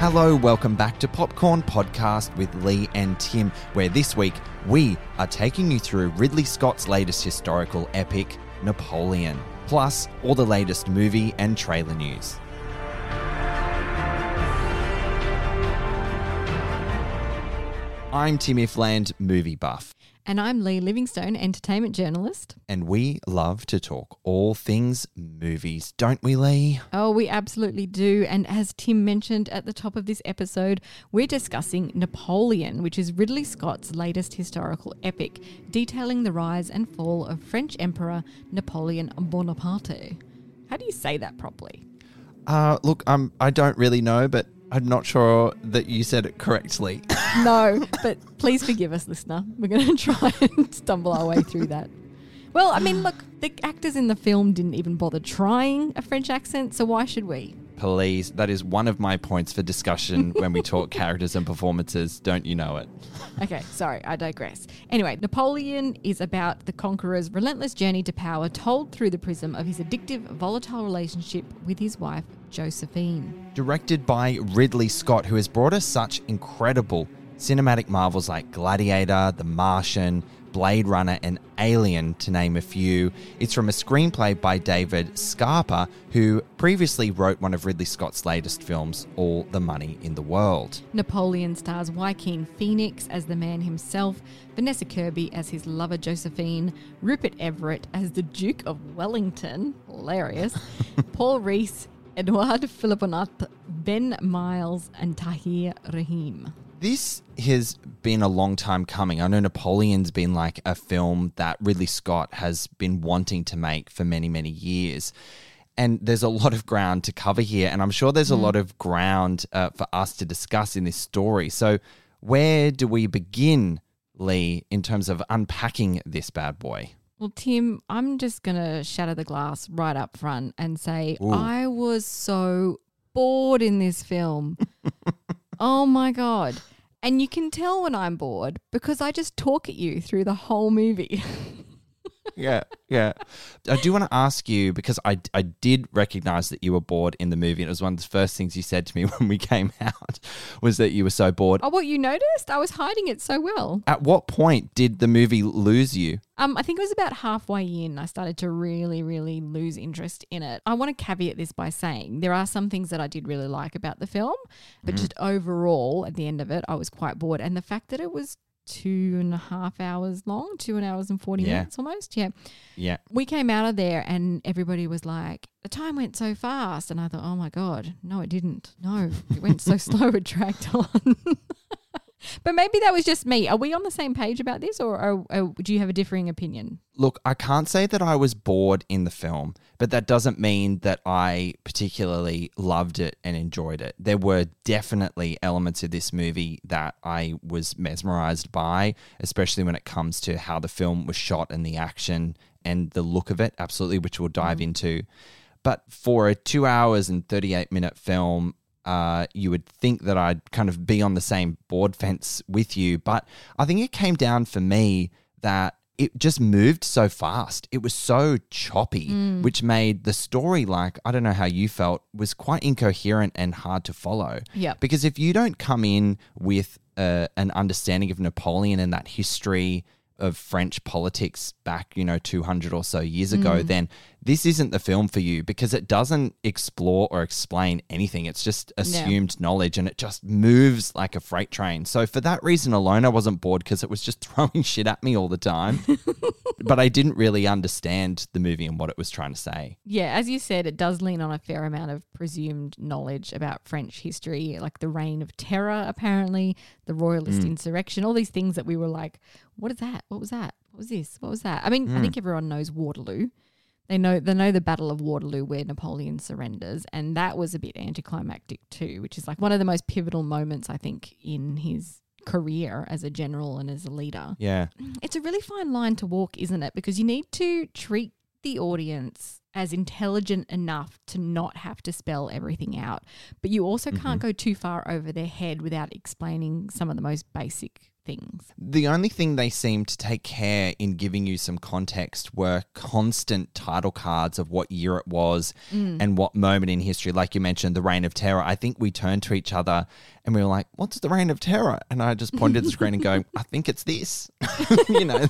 Hello, welcome back to Popcorn Podcast with Leigh and Tim, where this week we are taking you through Ridley Scott's latest historical epic, Napoleon, plus all the latest movie and trailer news. I'm Tim Ifland, movie buff, And I'm Leigh Livingstone, entertainment journalist. and we love to talk all things movies, don't we, Leigh? Oh, we absolutely do. And as Tim mentioned at the top of this episode, we're discussing Napoleon, which is Ridley Scott's latest historical epic, detailing the rise and fall of French Emperor Napoleon Bonaparte. How do you say that properly? Uh, look, I'm, I don't really know, but I'm not sure that you said it correctly. No, but please forgive us, listener. We're going to try and stumble our way through that. Well, I mean, look, the actors in the film didn't even bother trying a French accent, so why should we? Please, that is one of my points for discussion when we talk characters and performances. Don't you know it? Okay, sorry, I digress. Anyway, Napoleon is about the conqueror's relentless journey to power told through the prism of his addictive, volatile relationship with his wife, Josephine. Directed by Ridley Scott, who has brought us such incredible cinematic marvels like Gladiator, The Martian, Blade Runner, and Alien, to name a few. It's from a screenplay by David Scarpa, who previously wrote one of Ridley Scott's latest films, All the Money in the World. Napoleon stars Joaquin Phoenix as the man himself, Vanessa Kirby as his lover Josephine, Rupert Everett as the Duke of Wellington, hilarious, Paul Rhys, Edouard Philipponnat, Ben Miles, and Tahar Rahim. This has been a long time coming. I know Napoleon's been like a film that Ridley Scott has been wanting to make for many, many years. And there's a lot of ground to cover here. And I'm sure there's a lot of ground uh, for us to discuss in this story. So, where do we begin, Leigh, in terms of unpacking this bad boy? Well, Tim, I'm just going to shatter the glass right up front and say Ooh. I was so bored in this film. oh my God. And you can tell when I'm bored because I just talk at you through the whole movie. yeah, yeah. I do want to ask you because I, I did recognize that you were bored in the movie. And it was one of the first things you said to me when we came out was that you were so bored. oh, what you noticed? I was hiding it so well. At what point did the movie lose you? Um, I think it was about halfway in, I started to really, really lose interest in it. I want to caveat this by saying there are some things that I did really like about the film, but Mm-hmm. just overall, at the end of it, I was quite bored. And the fact that it was two and a half hours long, two and hours and 40 Yeah. minutes almost, yeah. Yeah. We came out of there and everybody was like, the time went so fast. And I thought, oh my God, no, it didn't. No, it went so slow, it dragged on. But maybe that was just me. Are we on the same page about this, or, or, or do you have a differing opinion? Look, I can't say that I was bored in the film, but that doesn't mean that I particularly loved it and enjoyed it. There were definitely elements of this movie that I was mesmerized by, especially when it comes to how the film was shot and the action and the look of it, absolutely, which we'll dive mm-hmm. into. But for a two hours and 38 minute film, uh, you would think that I'd kind of be on the same board fence with you. But I think it came down for me that it just moved so fast. It was so choppy, which made the story like, I don't know how you felt, was quite incoherent and hard to follow. Yep. Because if you don't come in with uh, an understanding of Napoleon and that history of French politics back, you know, 200 or so years ago, mm. then this isn't the film for you because it doesn't explore or explain anything. It's just assumed knowledge and it just moves like a freight train. So, for that reason alone, I wasn't bored because it was just throwing shit at me all the time. but I didn't really understand the movie and what it was trying to say. Yeah, as you said, it does lean on a fair amount of presumed knowledge about French history, like the Reign of Terror, apparently, the Royalist mm. insurrection, all these things that we were like, what is that? What was that? What was this? What was that? I mean, I think hmm. everyone knows Waterloo. They know they know the Battle of Waterloo where Napoleon surrenders, and that was a bit anticlimactic too, which is like one of the most pivotal moments I think in his career as a general and as a leader. Yeah. It's a really fine line to walk, isn't it? Because you need to treat the audience as intelligent enough to not have to spell everything out, but you also can't mm-hmm. go too far over their head without explaining some of the most basic things. The only thing they seemed to take care in giving you some context were constant title cards of what year it was mm. and what moment in history. Like you mentioned, the Reign of Terror. I think we turned to each other and we were like, What's the Reign of Terror? And I just pointed at the screen and go, I think it's this. you know,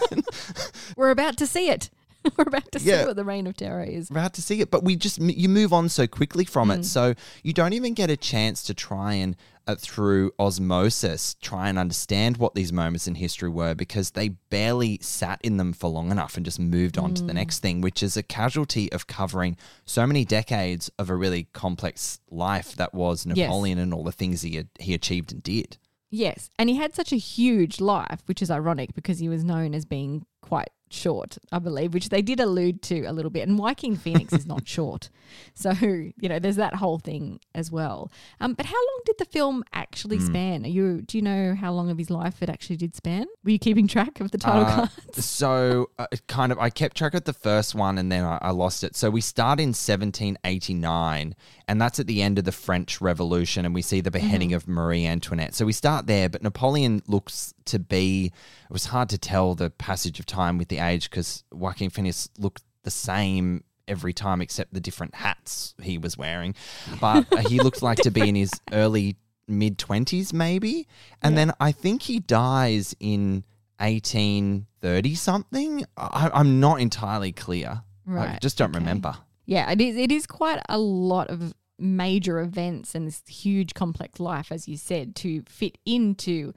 We're about to see it. We're about to Yeah. see what the Reign of Terror is. We're about to see it. But we just, you move on so quickly from it. Mm. So you don't even get a chance to try and, Uh, through osmosis, try and understand what these moments in history were because they barely sat in them for long enough and just moved on to the hmm. next thing, which is a casualty of covering so many decades of a really complex life that was Yes. Napoleon and all the things he had, he achieved and did. Yes, and he had such a huge life, which is ironic because he was known as being quite short, I believe, which they did allude to a little bit. And Joaquin Phoenix is not short, so you know there's that whole thing as well. Um, but how long did the film actually span? Are you do you know how long of his life it actually did span? Were you keeping track of the title Uh, cards? so uh, kind of I kept track of the first one and then I, I lost it. So we start in 1789 and that's at the end of the French Revolution and we see the beheading of Marie Antoinette. So we start there, but Napoleon looks to be it was hard to tell the passage of time with the age because Joaquin Phoenix looked the same every time except the different hats he was wearing. But he looked like to be in his early mid 20s maybe. And then I think he dies in 1830 something. I, I'm not entirely clear. Right. I just don't okay. remember. Yeah, it is. It is quite a lot of major events and this huge complex life, as you said, to fit into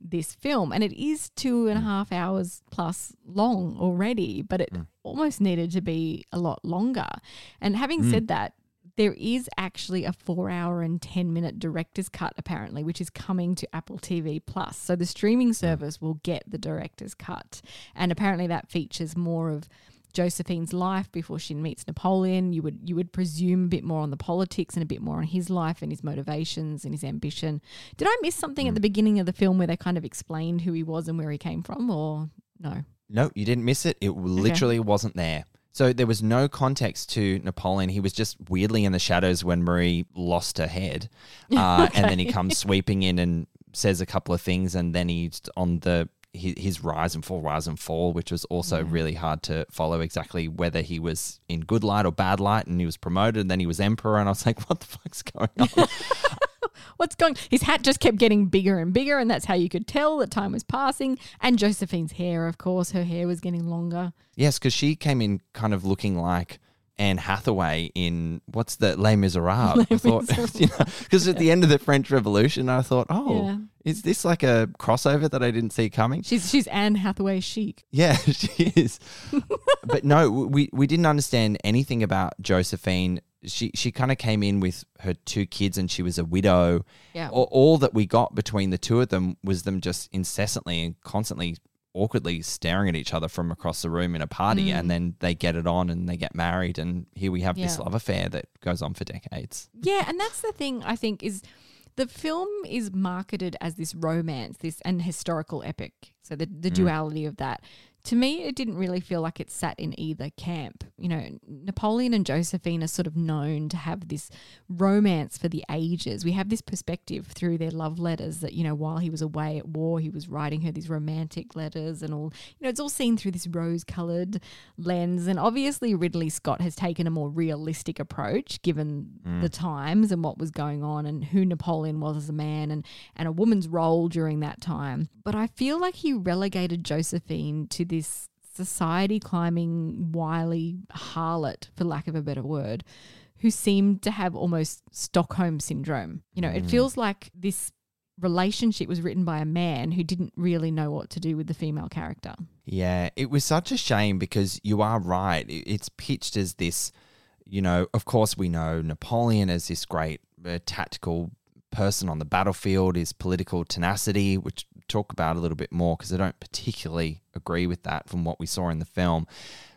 this film. And it is two and a mm. half hours plus long already, but it mm. almost needed to be a lot longer. And having mm. said that, there is actually a four hour and 10 minute director's cut, apparently, which is coming to Apple TV Plus. So the streaming service will get the director's cut. And apparently that features more of Josephine's life before she meets Napoleon. You would you would presume a bit more on the politics and a bit more on his life and his motivations and his ambition. Did I miss something at the beginning of the film where they kind of explained who he was and where he came from, or no? No, you didn't miss it. It literally wasn't there. So there was no context to Napoleon. He was just weirdly in the shadows when Marie lost her head. Uh, And then he comes sweeping in and says a couple of things. And then he's on the his, his rise and fall, rise and fall, which was also mm. really hard to follow exactly whether he was in good light or bad light. And he was promoted and then he was emperor. And I was like, what the fuck's going on? What's going? His hat just kept getting bigger and bigger, and that's how you could tell that time was passing. And Josephine's hair, of course, her hair was getting longer. Yes, because she came in kind of looking like Anne Hathaway in what's the Les Miserables? I thought, you know, because at the end of the French Revolution, I thought, oh, Yeah. is this like a crossover that I didn't see coming? She's she's Anne Hathaway chic. Yeah, she is. but no, we we didn't understand anything about Josephine she she kind of came in with her two kids and she was a widow. Yeah. All, all that we got between the two of them was them just incessantly and constantly awkwardly staring at each other from across the room in a party and mm. then they get it on and they get married and here we have this love affair that goes on for decades. Yeah, and that's the thing I think is the film is marketed as this romance, this and historical epic. So the the mm. duality of that. To me, it didn't really feel like it sat in either camp. You know, Napoleon and Josephine are sort of known to have this romance for the ages. We have this perspective through their love letters that, you know, while he was away at war, he was writing her these romantic letters and all, you know, it's all seen through this rose colored lens. And obviously, Ridley Scott has taken a more realistic approach given mm. the times and what was going on and who Napoleon was as a man and, and a woman's role during that time. But I feel like he relegated Josephine to this society climbing, wily harlot, for lack of a better word, who seemed to have almost Stockholm syndrome. You know, it feels like this relationship was written by a man who didn't really know what to do with the female character. Yeah, it was such a shame because you are right. It's pitched as this, you know, of course, we know Napoleon as this great uh, tactical person on the battlefield, his political tenacity, which talk about a little bit more because I don't particularly agree with that from what we saw in the film.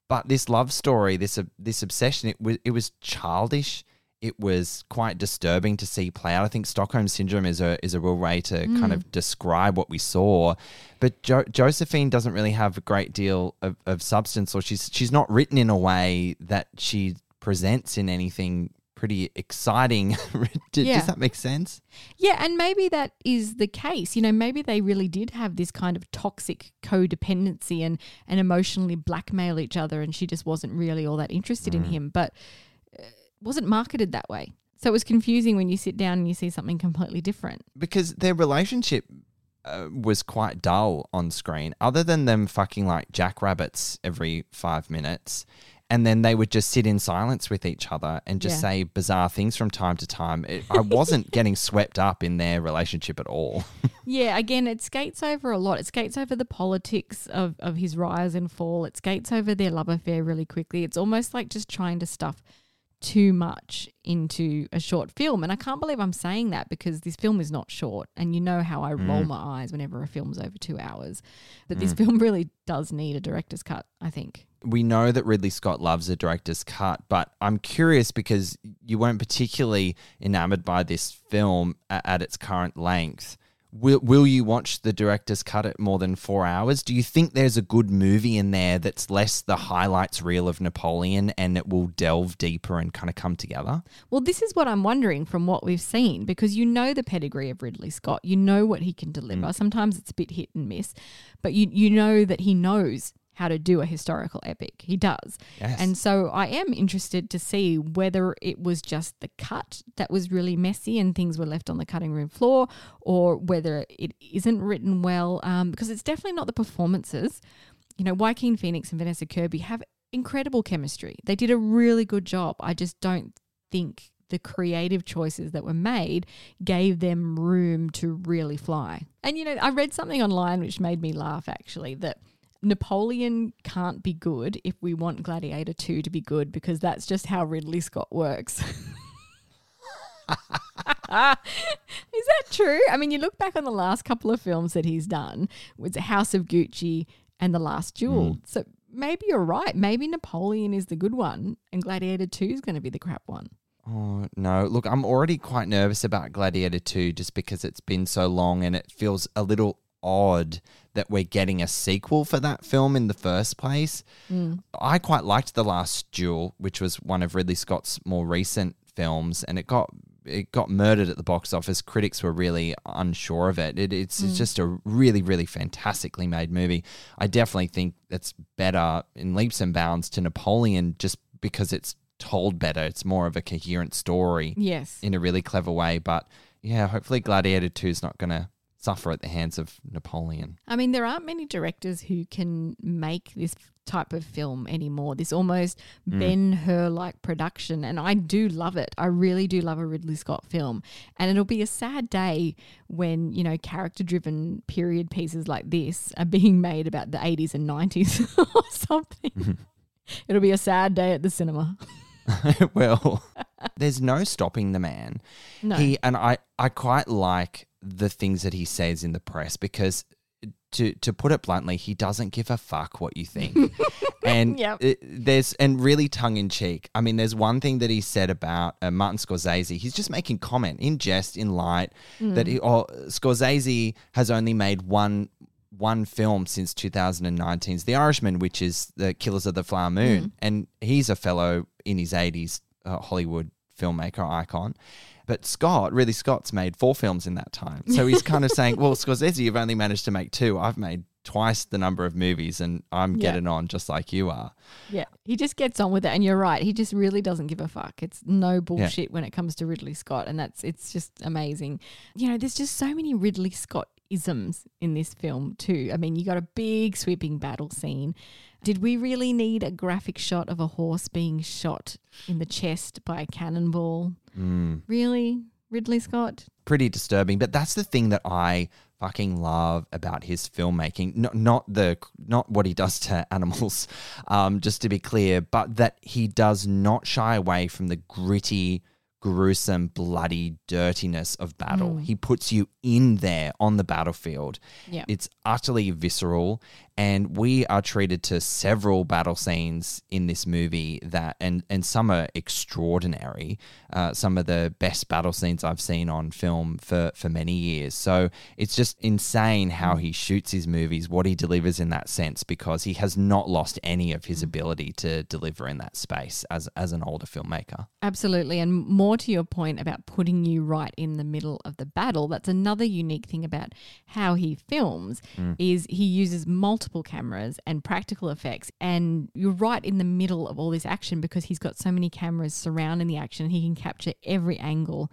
But this love story, this uh, this obsession, it was it was childish. It was quite disturbing to see play out. I think Stockholm syndrome is a is a real way to kind of describe what we saw. But jo- Josephine doesn't really have a great deal of, of substance, or she's she's not written in a way that she presents in anything pretty exciting. Does, Yeah. does that make sense? Yeah, and maybe that is the case. You know, maybe they really did have this kind of toxic codependency and and emotionally blackmail each other, and she just wasn't really all that interested in him. But uh, wasn't marketed that way, so it was confusing when you sit down and you see something completely different. because their relationship uh, was quite dull on screen, other than them fucking like jackrabbits every five minutes. And then they would just sit in silence with each other and just Yeah. say bizarre things from time to time. It, I wasn't getting swept up in their relationship at all. Yeah, again, it skates over a lot. It skates over the politics of, of his rise and fall. It skates over their love affair really quickly. It's almost like just trying to stuff too much into a short film. And I can't believe I'm saying that because this film is not short. And you know how I mm. roll my eyes whenever a film's over two hours. But this mm. film really does need a director's cut, I think. we know that Ridley Scott loves a director's cut, but I'm curious because you weren't particularly enamored by this film at, at its current length. Will, will you watch the director's cut at more than four hours? Do you think there's a good movie in there that's less the highlights reel of Napoleon and it will delve deeper and kind of come together? Well, this is what I'm wondering from what we've seen because you know the pedigree of Ridley Scott. You know what he can deliver. Mm. Sometimes it's a bit hit and miss, but you you know that he knows how to do a historical epic. He does. Yes. And so I am interested to see whether it was just the cut that was really messy and things were left on the cutting room floor or whether it isn't written well um, because it's definitely not the performances. You know, Joaquin Phoenix and Vanessa Kirby have incredible chemistry. They did a really good job. I just don't think the creative choices that were made gave them room to really fly. And you know, I read something online which made me laugh actually that Napoleon can't be good if we want Gladiator 2 to be good because that's just how Ridley Scott works. Is that true? I mean, you look back on the last couple of films that he's done with House of Gucci and The Last Duel. Mm. So maybe you're right. Maybe Napoleon is the good one and Gladiator 2 is going to be the crap one. Oh, no. Look, I'm already quite nervous about Gladiator 2 just because it's been so long and it feels a little odd that we're getting a sequel for that film in the first place. Mm. I quite liked The Last Duel, which was one of Ridley Scott's more recent films, and it got it got murdered at the box office. Critics were really unsure of it. it it's, it's mm. just a really, really fantastically made movie. I definitely think it's better in leaps and bounds to Napoleon just because it's told better. It's more of a coherent story Yes. in a really clever way. But yeah, hopefully Gladiator 2 is not going to suffer at the hands of Napoleon. I mean, there aren't many directors who can make this type of film anymore. This almost mm. Ben Hur like production. And I do love it. I really do love a Ridley Scott film. And it'll be a sad day when, you know, character driven period pieces like this are being made about the 80s and 90s or something. Mm-hmm. It'll be a sad day at the cinema. it will. There's no stopping the man. No. He and I I quite like the things that he says in the press because to to put it bluntly, he doesn't give a fuck what you think. and Yep. it- there's and really tongue in cheek. I mean, there's one thing that he said about uh, Martin Scorsese. He's just making comment in jest, in light that he, oh, Scorsese has only made one one film since 2019's The Irishman, which is the Killers of the Flower Moon, and he's a fellow in his 80s uh, Hollywood filmmaker icon. But Scott, really, Scott's made four films in that time. So he's kind of saying, well, Scorsese, you've only managed to make two. I've made twice the number of movies and I'm Yeah. getting on just like you are. Yeah, he just gets on with it, and you're right. He just really doesn't give a fuck. It's no bullshit when it comes to Ridley Scott, and that's it's just amazing. You know, there's just so many Ridley Scott isms in this film too. I mean, you got a big sweeping battle scene. Did we really need a graphic shot of a horse being shot in the chest by a cannonball? Really, Ridley Scott? pretty disturbing. But that's the thing that I fucking love about his filmmaking. Not not the not what he does to animals, um, just to be clear, but that he does not shy away from the gritty, gruesome, bloody dirtiness of battle. He puts you in there on the battlefield. Yeah. It's utterly visceral, and we are treated to several battle scenes in this movie that, and and some are extraordinary. Uh, some of the best battle scenes I've seen on film for for many years. So it's just insane how he shoots his movies, what he delivers in that sense, because he has not lost any of his ability to deliver in that space as as an older filmmaker. Absolutely. And more to your point about putting you right in the middle of the battle, that's another unique thing about how he films mm. is he uses multiple cameras and practical effects and you're right in the middle of all this action because he's got so many cameras surrounding the action. He can capture every angle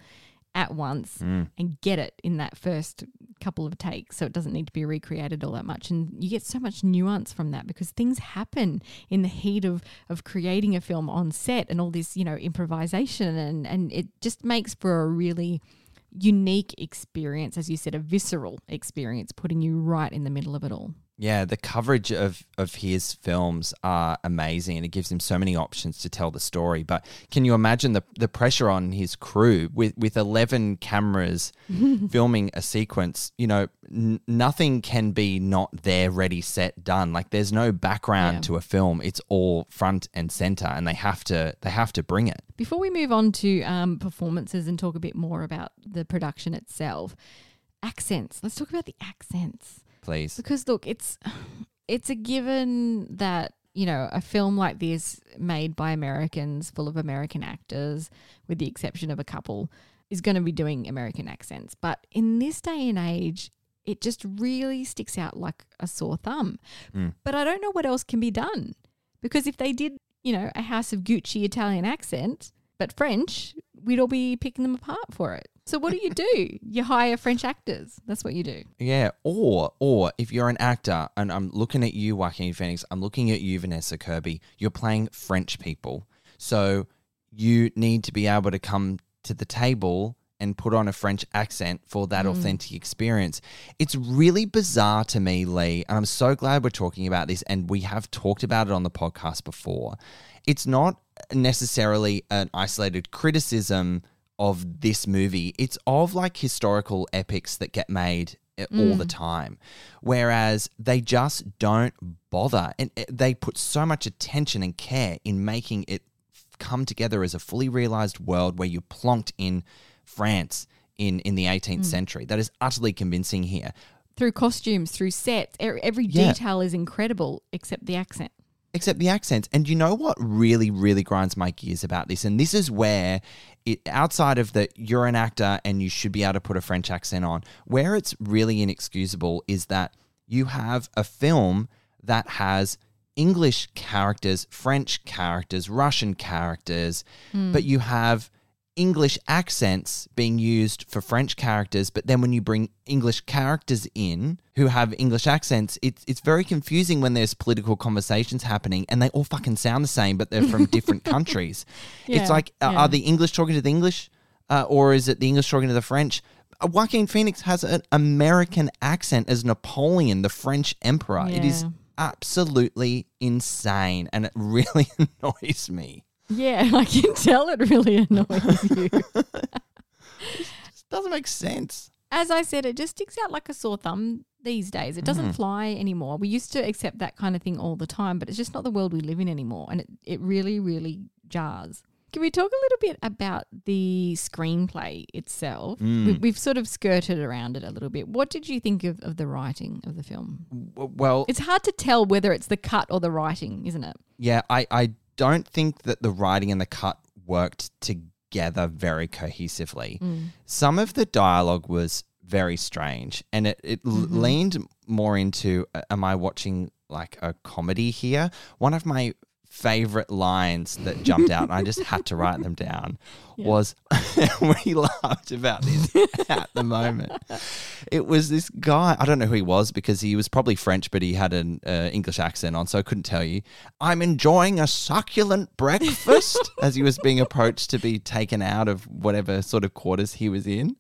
at once mm. and get it in that first couple of takes so it doesn't need to be recreated all that much and you get so much nuance from that because things happen in the heat of of creating a film on set and all this you know improvisation and and it just makes for a really unique experience as you said a visceral experience putting you right in the middle of it all Yeah, the coverage of of his films are amazing, and it gives him so many options to tell the story. But can you imagine the the pressure on his crew with with eleven cameras filming a sequence? You know, n- nothing can be not there, ready, set, done. Like there's no background Yeah. to a film; it's all front and center, and they have to they have to bring it. Before we move on to um, performances and talk a bit more about the production itself, accents. Let's talk about the accents Please, because look, it's it's a given that you know a film like this, made by Americans, full of American actors, with the exception of a couple, is going to be doing American accents. But in this day and age, it just really sticks out like a sore thumb. Hmm. But I don't know what else can be done because if they did, you know, a House of Gucci Italian accent, but French, we'd all be picking them apart for it. So what do you do? you hire French actors. That's what you do. Yeah, or or if you're an actor and I'm looking at you, Joaquin Phoenix, I'm looking at you, Vanessa Kirby. You're playing French people, so you need to be able to come to the table and put on a French accent for that mm. authentic experience. It's really bizarre to me, Leigh, and I'm so glad we're talking about this and we have talked about it on the podcast before. It's not necessarily an isolated criticism of this movie. It's of like historical epics that get made uh, all the time. Whereas they just don't bother and uh, they put so much attention and care in making it come together as a fully realized world where you're plonked in France in, in the 18th century. That is utterly convincing here. Through costumes, through sets, every Yeah. detail is incredible except the accent. Except the accents. And you know what really, really grinds my gears about this? And this is where it outside of that you're an actor and you should be able to put a French accent on, where it's really inexcusable is that you have a film that has English characters, French characters, Russian characters, hmm. but you have English accents being used for French characters, but then when you bring English characters in who have English accents, it's it's very confusing when there's political conversations happening and they all fucking sound the same, but they're from different countries. Yeah, it's like, uh, yeah. are the English talking to the English, uh, or is it the English talking to the French? Uh, Joaquin Phoenix has an American accent as Napoleon, the French emperor. It is absolutely insane, and it really annoys me. Yeah, I can tell it really annoys you. It doesn't make sense. As I said, it just sticks out like a sore thumb these days. It doesn't mm-hmm. fly anymore. We used to accept that kind of thing all the time, but it's just not the world we live in anymore. And it, it really, really jars. Can we talk a little bit about the screenplay itself? We, mm. we've sort of skirted around it a little bit. What did you think of, of the writing of the film? Well, It's hard to tell whether it's the cut or the writing, isn't it? Yeah, I, I don't think that the writing and the cut worked together very cohesively. Some of the dialogue was very strange and it, it l- leaned more into uh, am I watching like a comedy here? One of my favorite lines that jumped out and I just had to write them down was we laughed about this at the moment. It was this guy, I don't know who he was because he was probably French, but he had an uh, English accent on, so I couldn't tell you. I'm enjoying a succulent breakfast as he was being approached to be taken out of whatever sort of quarters he was in.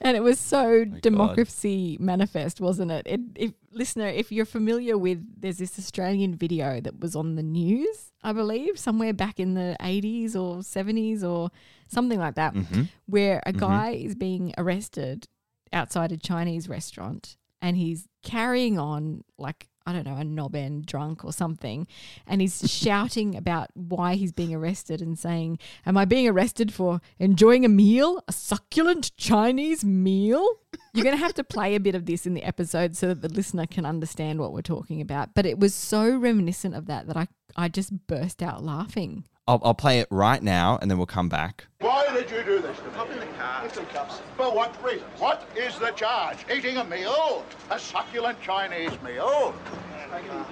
And it was so God. democracy manifest, wasn't it? it? If listener, if you're familiar with, there's this Australian video that was on the news, I believe, somewhere back in the 80s or 70s or something like that, mm-hmm. where a mm-hmm. guy is being arrested outside a Chinese restaurant and he's carrying on like I don't know, a knob end drunk or something. And he's shouting about why he's being arrested and saying, Am I being arrested for enjoying a meal? A succulent Chinese meal? You're going to have to play a bit of this in the episode so that the listener can understand what we're talking about. But it was so reminiscent of that that I, I just burst out laughing. I'll, I'll play it right now and then we'll come back. Why did you do this to me? Pop in the car. Get some cups. For what reason? What is the charge? Eating a meal? A succulent Chinese meal?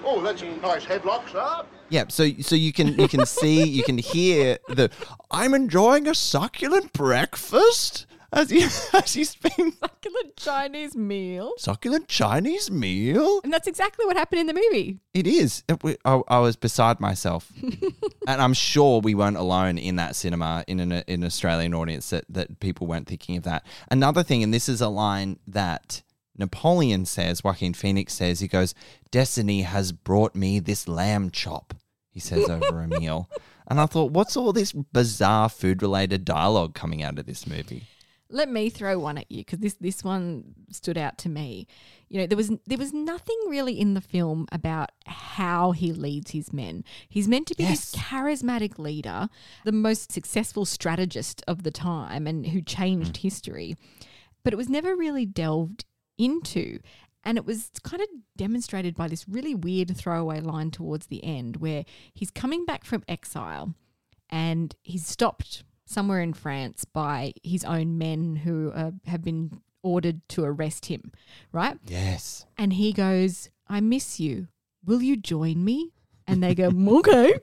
Oh, that's a nice headlock, sir. Yeah, so so you can you can see you can hear the I'm enjoying a succulent breakfast as he as he's been Succulent Chinese meal. succulent Chinese meal. And that's exactly what happened in the movie. It is. It, we- I, I was beside myself, and I'm sure we weren't alone in that cinema in an, in an Australian audience that that people weren't thinking of that. Another thing, and this is a line that Napoleon says, Joaquin Phoenix says, he goes, "Destiny has brought me this lamb chop." He says over a meal, and I thought, what's all this bizarre food related dialogue coming out of this movie? Let me throw one at you because this this one stood out to me. You know, there was there was nothing really in the film about how he leads his men. He's meant to be this charismatic leader, the most successful strategist of the time, and who changed mm. history. But it was never really delved into. And it was kind of demonstrated by this really weird throwaway line towards the end where he's coming back from exile and he's stopped somewhere in France by his own men who uh, have been ordered to arrest him, right? Yes. And he goes, I miss you. Will you join me? And they go, okay.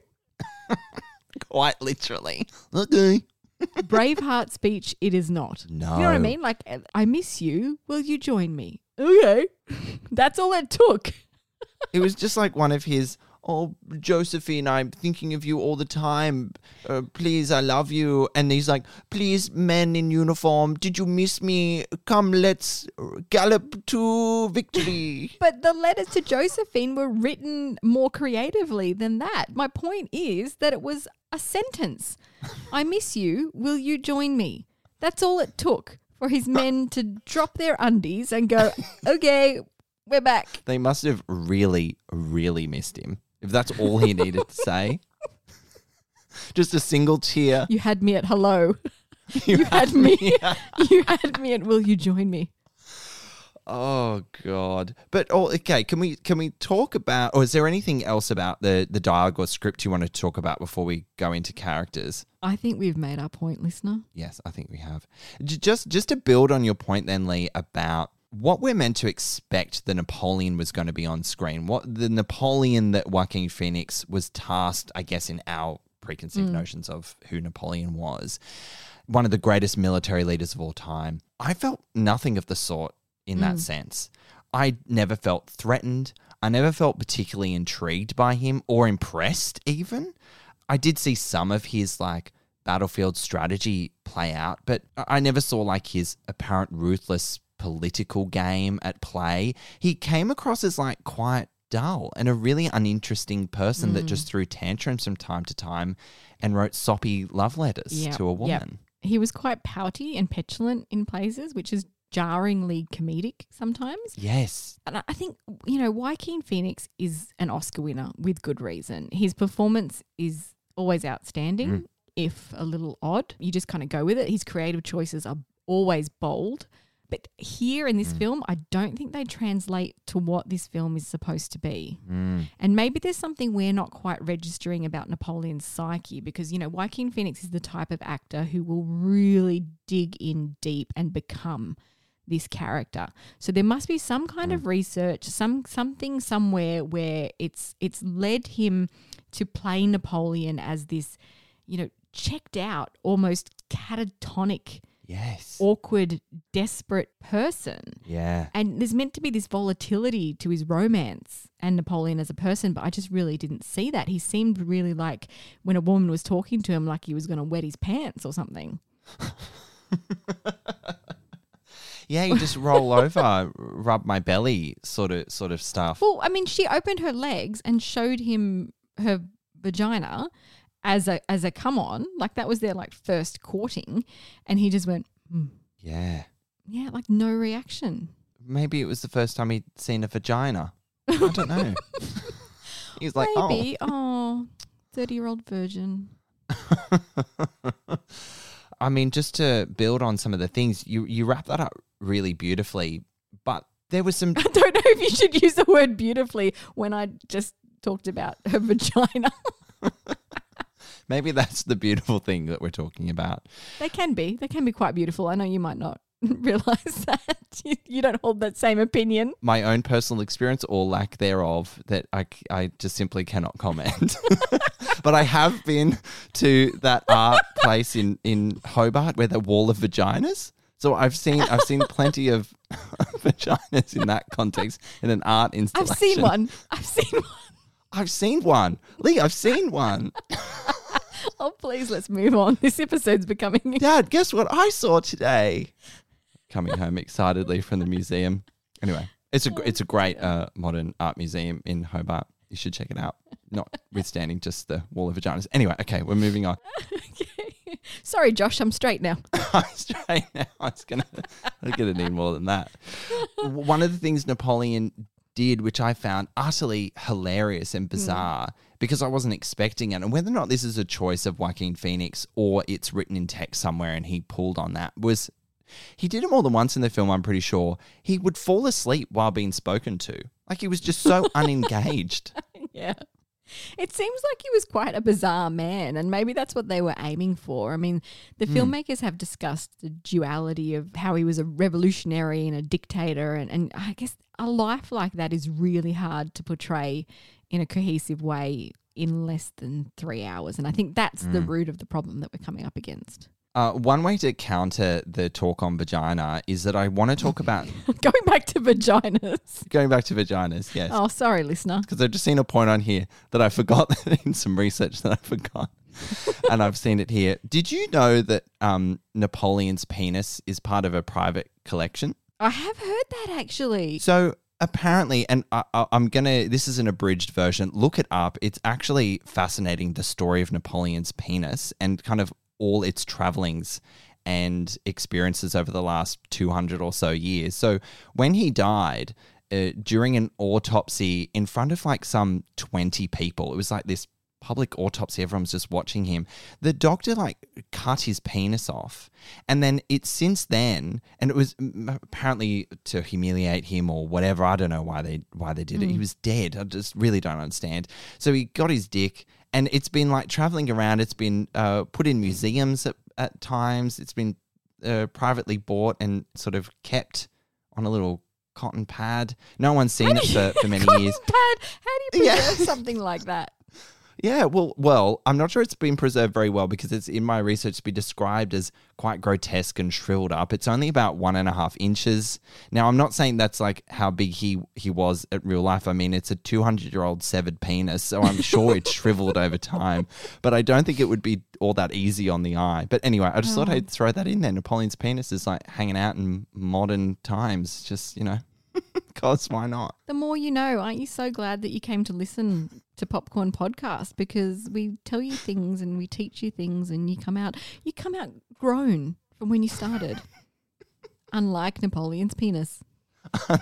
Quite literally. Okay. Braveheart speech, it is not. No. You know what I mean? Like, I miss you. Will you join me? Okay. That's all it took. It was just like one of his, oh, Josephine, I'm thinking of you all the time. Uh, please, I love you. And he's like, please, men in uniform, did you miss me? Come, let's gallop to victory. But the letters to Josephine were written more creatively than that. My point is that it was a sentence. I miss you. Will you join me? That's all it took for his men to drop their undies and go, okay, we're back. they must have really, really missed him. If that's all he needed to say. Just a single tear. You had me at hello. You had me. You had me at will you join me? Oh God! But oh, okay. Can we can we talk about, or is there anything else about the the dialogue or script you want to talk about before we go into characters? I think we've made our point, listener. Yes, I think we have. J- Just just to build on your point, then Leigh, about what we're meant to expect the Napoleon was going to be on screen. What the Napoleon that Joaquin Phoenix was tasked, I guess, in our preconceived mm. notions of who Napoleon was, one of the greatest military leaders of all time. I felt nothing of the sort in that mm. sense. I never felt threatened. I never felt particularly intrigued by him or impressed, even. I did see some of his like battlefield strategy play out, but I never saw like his apparent ruthless political game at play. He came across as like quite dull and a really uninteresting person that mm. just threw tantrums from time to time and wrote soppy love letters Yeah, to a yep. woman. He was quite pouty and petulant in places, which is jarringly comedic sometimes. Yes. And I- think, you know, Joaquin Phoenix is an Oscar winner with good reason. His performance is always outstanding, mm. if a little odd. You just kind of go with it. His creative choices are always bold. But here in this mm. film, I don't think they translate to what this film is supposed to be. Mm. And maybe there's something we're not quite registering about Napoleon's psyche because, you know, Joaquin Phoenix is the type of actor who will really dig in deep and become this character. So there must be some kind of mm. research, some something somewhere where it's it's led him to play Napoleon as this, you know, checked out, almost catatonic, Yes. awkward, desperate person. yeah. And there's meant to be this volatility to his romance and Napoleon as a person, but I just really didn't see that. He seemed really like when a woman was talking to him, like he was going to wet his pants or something. Yeah, you just roll over, rub my belly, sort of, sort of stuff. Well, I mean, she opened her legs and showed him her vagina as a as a come on, like that was their like first courting, and he just went, "Hmm." Yeah, yeah, like no reaction. maybe it was the first time he'd seen a vagina. I don't know. He's like, Maybe, oh, 30 year old virgin. oh. I mean, just to build on some of the things you you wrap that up really beautifully, but there was some. I don't know if you should use the word beautifully when I just talked about her vagina. Maybe that's the beautiful thing that we're talking about. they can be. They can be quite beautiful. I know you might not realize that. You, you don't hold that same opinion. My own personal experience or lack thereof that I, I just simply cannot comment. but I have been to that art place in, in Hobart where the wall of vaginas. So I've seen I've seen plenty of vaginas in that context in an art installation. I've seen one. I've seen one. I've seen one. Leigh, I've seen one. Oh, please, let's move on. This episode's becoming. Dad, guess what I saw today? Coming home excitedly from the museum. Anyway, it's a it's a great uh, modern art museum in Hobart. You should check it out. Notwithstanding just the wall of vaginas. Anyway, okay, we're moving on. Okay. Sorry, Josh, I'm straight now. I'm straight now. I was gonna, I'm gonna need more than that. One of the things Napoleon did, which I found utterly hilarious and bizarre, because I wasn't expecting it, and whether or not this is a choice of Joaquin Phoenix or it's written in text somewhere and he pulled on that, was he did it more than once in the film. I'm pretty sure he would fall asleep while being spoken to, like he was just so unengaged. yeah. It seems like he was quite a bizarre man, and maybe that's what they were aiming for. I mean, the hmm. filmmakers have discussed the duality of how he was a revolutionary and a dictator, and, and I guess a life like that is really hard to portray in a cohesive way in less than three hours. And I think that's the root of the problem that we're coming up against. Uh, one way to counter the talk on vagina is that I want to talk about Going back to vaginas. going back to vaginas. Yes. Oh, sorry, listener. because I've just seen a point on here that I forgot in some research that I forgot, and I've seen it here. Did you know that um, Napoleon's penis is part of a private collection? I have heard that actually. So apparently, and I, I'm gonna. This is an abridged version. Look it up. It's actually fascinating. The story of Napoleon's penis and kind of all its travelings and experiences over the last 200 or so years. So when he died. Uh, during an autopsy in front of like some 20 people, it was like this public autopsy. Everyone's just watching him. The doctor like cut his penis off, and then it's since then, and it was mm, apparently to humiliate him or whatever. I don't know why they why they did it. He was dead. I just really don't understand. So he got his dick, and it's been like traveling around. It's been uh, put in museums at, at times. It's been uh, privately bought and sort of kept on a little cotton pad. No one's seen it for, for many Cotton years. pad. How do you Yeah. preserve something like that? Yeah, well, well, I'm not sure it's been preserved very well because it's in my research to be described as quite grotesque and shriveled up. It's only about one and a half inches. Now, I'm not saying that's like how big he he was at real life. I mean, it's a 200 year old severed penis, so I'm sure it's shriveled over time. But I don't think it would be all that easy on the eye. But anyway, I just thought mm. I'd throw that in there. Napoleon's penis is like hanging out in modern times. Just you know, because why not? The more you know, aren't you so glad that you came to listen to Popcorn Podcast? Because we tell you things and we teach you things, and you come out you come out grown from when you started. Unlike Napoleon's penis.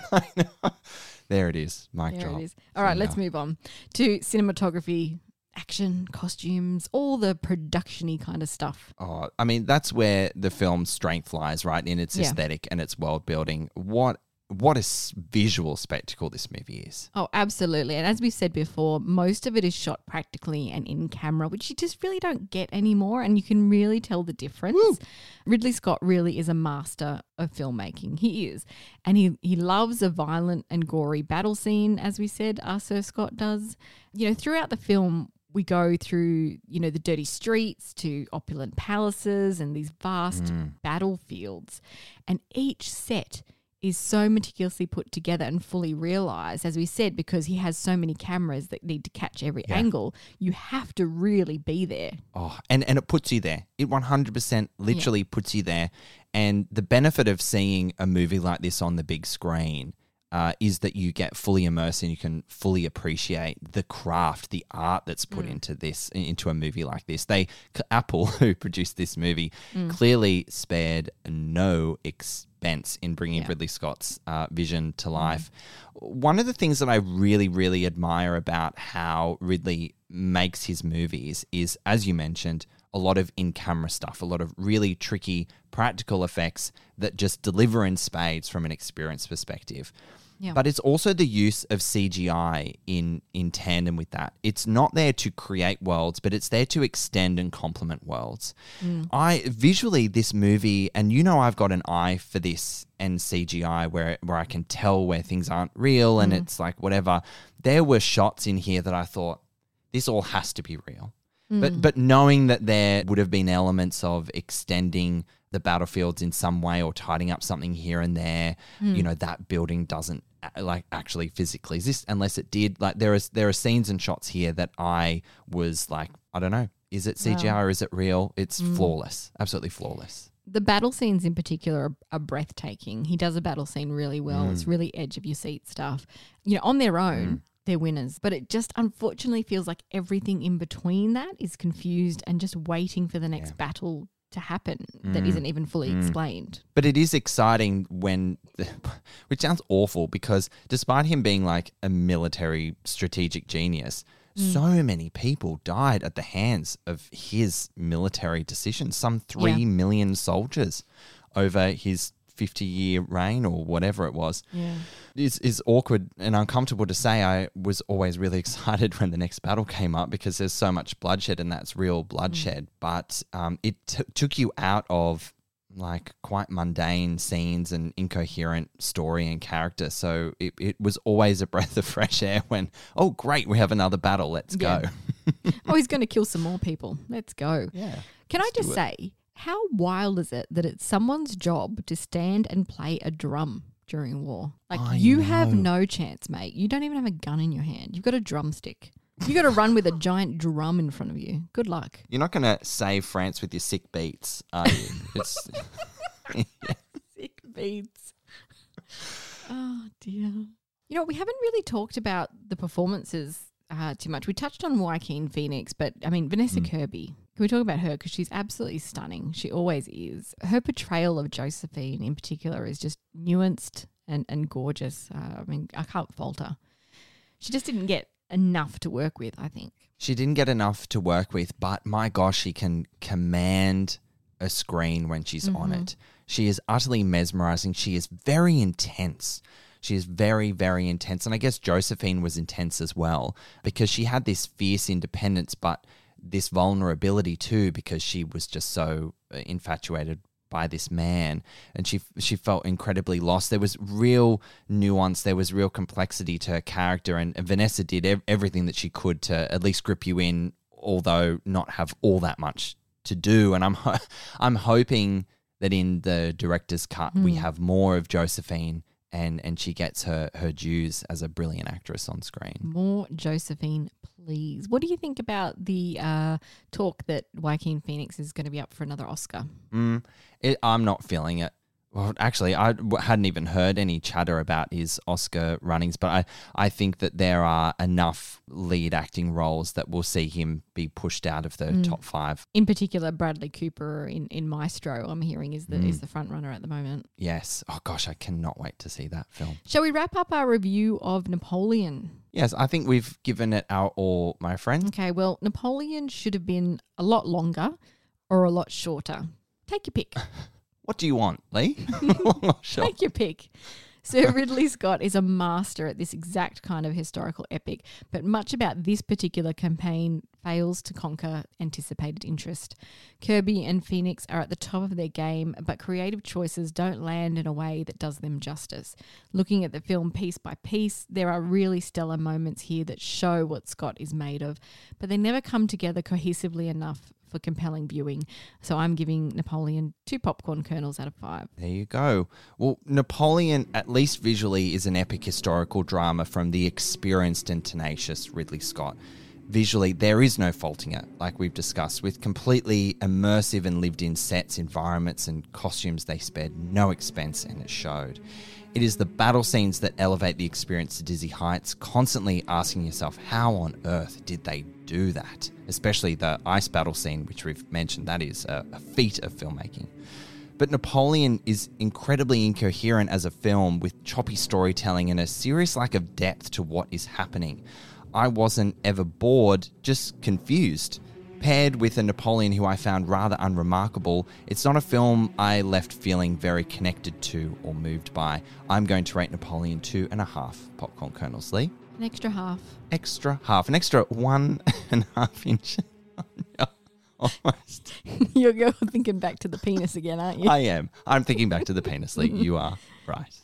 There it is. Mic There drop. it is. All right, let's move on to cinematography, action, costumes, all the production-y kind of stuff. Oh, I mean, that's where the film's strength lies, right? In its Yeah. aesthetic and its world building. What what a visual spectacle this movie is. Oh, absolutely. And as we said before, most of it is shot practically and in camera, which you just really don't get anymore. And you can really tell the difference. Ridley Scott really is a master of filmmaking. He is. And he, he loves a violent and gory battle scene, as we said, Sir Scott does. You know, throughout the film, we go through, you know, the dirty streets to opulent palaces and these vast mm. battlefields. And each set is so meticulously put together and fully realized, as we said, because he has so many cameras that need to catch every angle, you have to really be there. Oh, and, and it puts you there. It 100% literally puts you there. And the benefit of seeing a movie like this on the big screen uh, is that you get fully immersed and you can fully appreciate the craft, the art that's put into this, into a movie like this. They, Apple, who produced this movie, clearly spared no expense in bringing Ridley Scott's uh, vision to life. One of the things that I really, really admire about how Ridley makes his movies is, as you mentioned, a lot of in camera stuff, a lot of really tricky practical effects that just deliver in spades from an experience perspective. Yeah. But it's also the use of CGI in in tandem with that. It's not there to create worlds, but it's there to extend and complement worlds. Mm. I visually this movie, and you know I've got an eye for this and CGI where where I can tell where things aren't real and mm. it's like whatever. There were shots in here that I thought this all has to be real. But but knowing that there would have been elements of extending the battlefields in some way or tidying up something here and there, you know, that building doesn't uh, like actually physically exist unless it did. Like there is there are scenes and shots here that I was like, I don't know, is it CGI or is it real? It's flawless, absolutely flawless. The battle scenes in particular are, are breathtaking. He does a battle scene really well. Mm. It's really edge of your seat stuff. You know, on their own, they're winners. But it just unfortunately feels like everything in between that is confused and just waiting for the next battle to happen Mm. that isn't even fully explained. But it is exciting when, which sounds awful because despite him being like a military strategic genius, so many people died at the hands of his military decisions. Some three Yeah. million soldiers over his 50 year reign or whatever it was. Yeah. It's, it's awkward and uncomfortable to say. I was always really excited when the next battle came up because there's so much bloodshed and that's real bloodshed. But um, it t- took you out of like quite mundane scenes and incoherent story and character. So it, it was always a breath of fresh air when, oh, great, we have another battle. Let's Yeah. go. oh, he's going to kill some more people. Let's go. Yeah. Can I let's do just say, how wild is it that it's someone's job to stand and play a drum during war? Like, I you have no chance, mate. You don't even have a gun in your hand. You've got a drumstick. You got to run with a giant drum in front of you. Good luck. You're not going to save France with your sick beats, are you? it's, Sick beats. Oh, dear. You know, we haven't really talked about the performances uh, too much. We touched on Joaquin Phoenix, but I mean, Vanessa Kirby. Can we talk about her? Because she's absolutely stunning. She always is. Her portrayal of Josephine in particular is just nuanced and, and gorgeous. Uh, I mean, I can't fault her. She just didn't get enough to work with, I think. She didn't get enough to work with, but my gosh, she can command a screen when she's on it. She is utterly mesmerizing. She is very intense. She is very, very intense. And I guess Josephine was intense as well because she had this fierce independence, but this vulnerability too because she was just so uh, infatuated by this man. And she she felt incredibly lost. There was real nuance. There was real complexity to her character. And, and Vanessa did ev- everything that she could to at least grip you in although not have all that much to do. And I'm ho- I'm hoping that in the director's cut we have more of Josephine and and she gets her her dues as a brilliant actress on screen More Josephine, please. What do you think about the uh, talk that Joaquin Phoenix is going to be up for another Oscar? Mm, it, I'm not feeling it. Well, actually, I hadn't even heard any chatter about his Oscar runnings, but I, I think that there are enough lead acting roles that will see him be pushed out of the Mm. top five. In particular, Bradley Cooper in, in Maestro, I'm hearing is the Mm. is the front runner at the moment. Yes. Oh gosh, I cannot wait to see that film. Shall we wrap up our review of Napoleon? Yes, I think we've given it our all, my friend. Okay, well, Napoleon should have been a lot longer or a lot shorter. Take your pick. What do you want, Leigh? Long or short? Take your pick. Sir Ridley Scott is a master at this exact kind of historical epic, but much about this particular campaign fails to conquer anticipated interest. Kirby and Phoenix are at the top of their game, but creative choices don't land in a way that does them justice. Looking at the film piece by piece, there are really stellar moments here that show what Scott is made of, but they never come together cohesively enough for compelling viewing. So I'm giving Napoleon two popcorn kernels out of five. There you go. Well, Napoleon, at least visually, is an epic historical drama from the experienced and tenacious Ridley Scott. Visually, there is no faulting it, like we've discussed, with completely immersive and lived in sets, environments, and costumes. They spared no expense and it showed. It is the battle scenes that elevate the experience to dizzy heights, constantly asking yourself, how on earth did they do that? Especially the ice battle scene, which we've mentioned, that is a, a feat of filmmaking. But Napoleon is incredibly incoherent as a film with choppy storytelling and a serious lack of depth to what is happening. I wasn't ever bored, just confused. Paired with a Napoleon who I found rather unremarkable, it's not a film I left feeling very connected to or moved by. I'm going to rate Napoleon two and a half popcorn kernels, Leigh. An extra half. Extra half, an extra one and a half inch. Oh Almost. You're you're thinking back to the penis again, aren't you? I am. I'm thinking back to the penis, Leigh. You are right.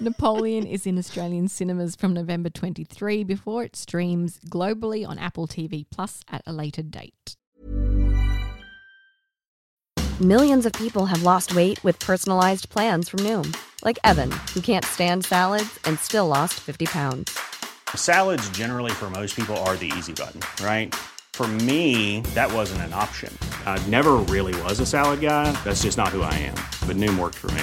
Napoleon is in Australian cinemas from November 23 before it streams globally on Apple TV Plus at a later date. Millions of people have lost weight with personalized plans from Noom, like Evan, who can't stand salads and still lost 50 pounds. Salads, generally, for most people, are the easy button, right? For me, that wasn't an option. I never really was a salad guy. That's just not who I am. But Noom worked for me.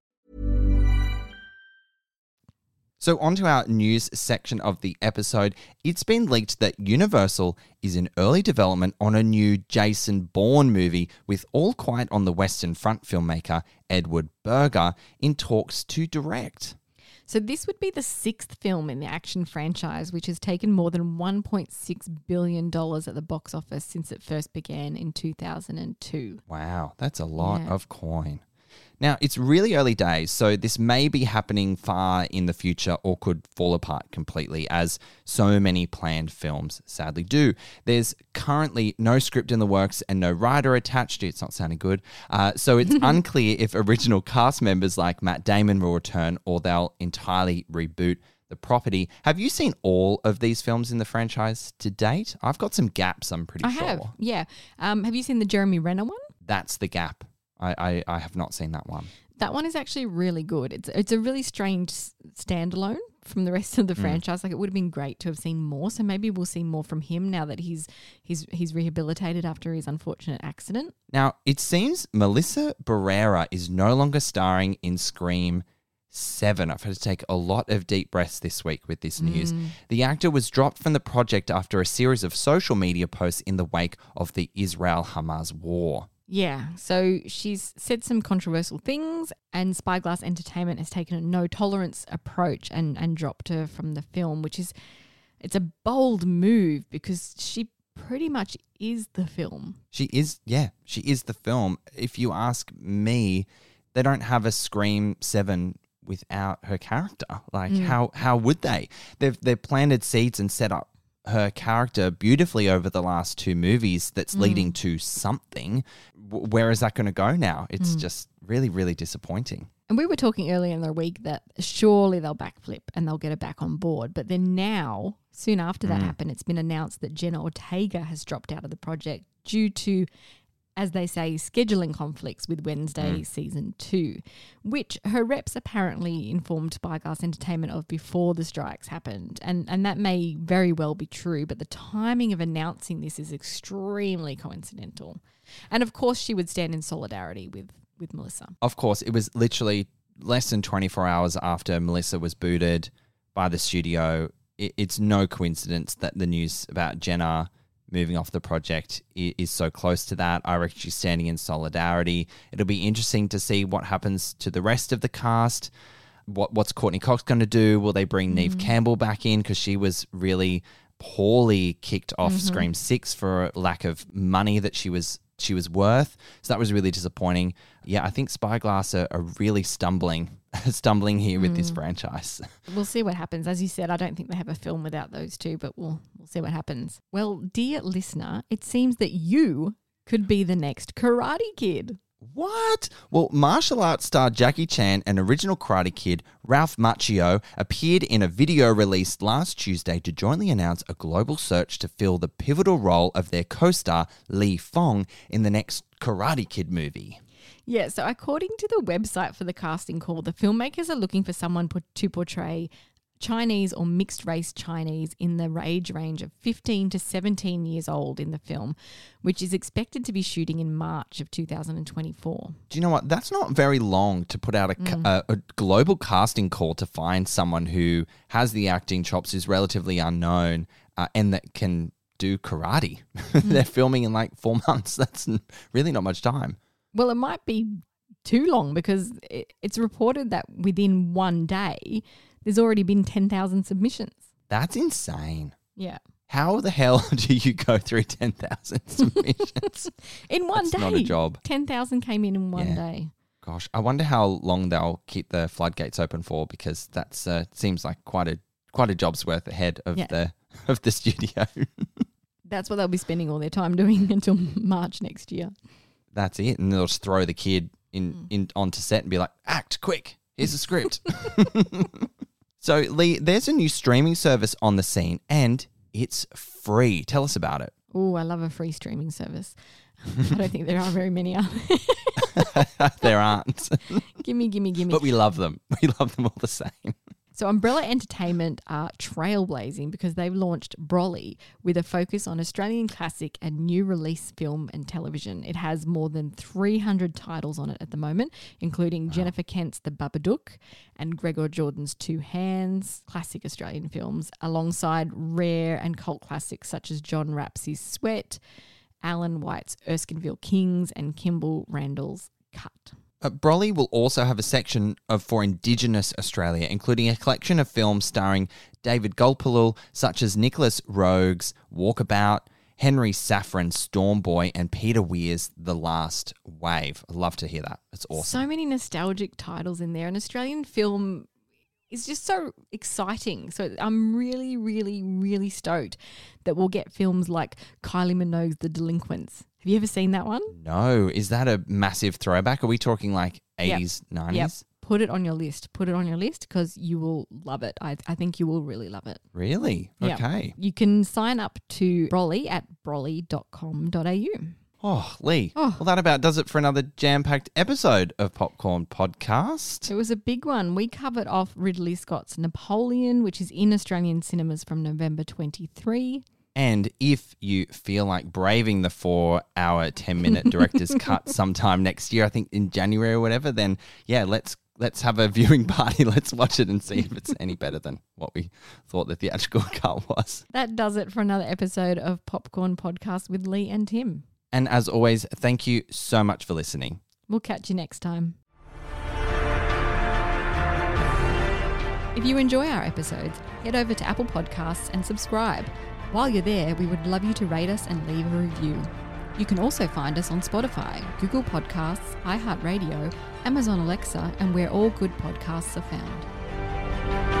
So, on to our news section of the episode. It's been leaked that Universal is in early development on a new Jason Bourne movie with All Quiet on the Western Front filmmaker Edward Berger in talks to direct. So, this would be the sixth film in the action franchise, which has taken more than $1.6 billion at the box office since it first began in 2002. Wow, that's a lot Yeah. of coin. Now, it's really early days, so this may be happening far in the future or could fall apart completely, as so many planned films sadly do. There's currently no script in the works and no writer attached. It's not sounding good. Uh, so it's unclear if original cast members like Matt Damon will return or they'll entirely reboot the property. Have you seen all of these films in the franchise to date? I've got some gaps, I'm pretty I sure. have, yeah. Um, have you seen the Jeremy Renner one? That's the gap. I, I, I have not seen that one. That one is actually really good. It's it's a really strange standalone from the rest of the mm. franchise. Like it would have been great to have seen more. So maybe we'll see more from him now that he's he's he's rehabilitated after his unfortunate accident. Now, it seems Melissa Barrera is no longer starring in Scream 7. I've had to take a lot of deep breaths this week with this news. Mm. The actor was dropped from the project after a series of social media posts in the wake of the Israel Hamas war. Yeah. So she's said some controversial things, and Spyglass Entertainment has taken a no tolerance approach and and dropped her from the film, which is it's a bold move because she pretty much is the film. She is, yeah, she is the film. If you ask me, they don't have a Scream 7 without her character. Like Mm. how how would they? They've they've planted seeds and set up her character beautifully over the last two movies. That's Mm. leading to something. W- Where is that going to go now? It's Mm. just really really disappointing. And we were talking earlier in the week that surely they'll backflip and they'll get her back on board. But then now, soon after that Mm. happened, it's been announced that Jenna Ortega has dropped out of the project due to, as they say, scheduling conflicts with Wednesday Mm. season two, which her reps apparently informed Spyglass Entertainment of before the strikes happened. And, and that may very well be true, but the timing of announcing this is extremely coincidental. And of course, she would stand in solidarity with, with Melissa. Of course, it was literally less than 24 hours after Melissa was booted by the studio. It, it's no coincidence that the news about Jenna moving off the project is so close to that. I reckon she's standing in solidarity. It'll be interesting to see what happens to the rest of the cast. What what's Courteney Cox going to do? Will they bring Neve mm-hmm. Campbell back in because she was really poorly kicked off mm-hmm. Scream Six for lack of money that she was she was worth. So that was really disappointing. Yeah, I think Spyglass are, are really stumbling stumbling here with this hmm. franchise. We'll see what happens. As you said, I don't think they have a film without those two, but we'll we'll see what happens. Well, dear listener, it seems that you could be the next Karate Kid. What? Well, martial arts star Jackie Chan and original Karate Kid Ralph Macchio appeared in a video released last Tuesday to jointly announce a global search to fill the pivotal role of their co star Li Fong in the next Karate Kid movie. Yeah, so according to the website for the casting call, the filmmakers are looking for someone to portray Chinese or mixed race Chinese in the age range of 15 to 17 years old in the film, which is expected to be shooting in March of 2024. Do you know what? That's not very long to put out a, ca- a, a global casting call to find someone who has the acting chops, is relatively unknown, uh, and that can do karate. They're filming in like four months. That's really not much time. Well, it might be too long because it, it's reported that within one day, there's already been 10,000 submissions. That's insane. Yeah. How the hell do you go through 10,000 submissions? In one That's day. not a job. 10,000 came in in one Yeah. day. Gosh, I wonder how long they'll keep the floodgates open for because that's uh, seems like quite a quite a job's worth ahead of Yeah. the of the studio. That's what they'll be spending all their time doing until March next year. that's it, and they'll just throw the kid in Mm. in onto set and be like, "Act quick! Here's a script." So, Leigh, there's a new streaming service on the scene, and it's free. Tell us about it. Oh, I love a free streaming service. I don't think there are very many out there. there aren't, gimme, gimme, gimme. but we love them. We love them all the same. So Umbrella Entertainment are trailblazing because they've launched Brollie with a focus on Australian classic and new release film and television. It has more than 300 titles on it at the moment, including Jennifer Kent's The Babadook and Gregor Jordan's Two Hands, classic Australian films, alongside rare and cult classics such as John Rapsey's Sweat, Alan White's Erskineville Kings, and Kimble Rendall's Cut. Uh, Brollie will also have a section of for Indigenous Australia, including a collection of films starring David Gulpilil, such as Nicolas Roeg's Walkabout, Henri Safran, Stormboy, and Peter Weir's The Last Wave. I'd love to hear that. It's awesome. So many nostalgic titles in there. An Australian film is just so exciting. So I'm really, really, really stoked that we'll get films like Kylie Minogue's The Delinquents. Have you ever seen that one? no, is that a massive throwback? Are we talking like Yep. 80s, 90s? Yep. Put it on your list. Put it on your list because you will love it. I, I think you will really love it. Really? Yeah. Okay. You can sign up to Brollie at brollie.com.au. Oh, Leigh. Oh. Well, that about does it for another jam packed episode of Popcorn Podcast. It was a big one. We covered off Ridley Scott's Napoleon, which is in Australian cinemas from November 23. And if you feel like braving the four hour, 10 minute director's cut sometime next year, I think in January or whatever, then yeah, let's let's have a viewing party. Let's watch it and see if it's any better than what we thought the theatrical cut was. That does it for another episode of Popcorn Podcast with Leigh and Tim. And as always, thank you so much for listening. We'll catch you next time. If you enjoy our episodes, head over to Apple Podcasts and subscribe. While you're there, we would love you to rate us and leave a review. You can also find us on Spotify, Google Podcasts, iHeartRadio, Amazon Alexa, and where all good podcasts are found.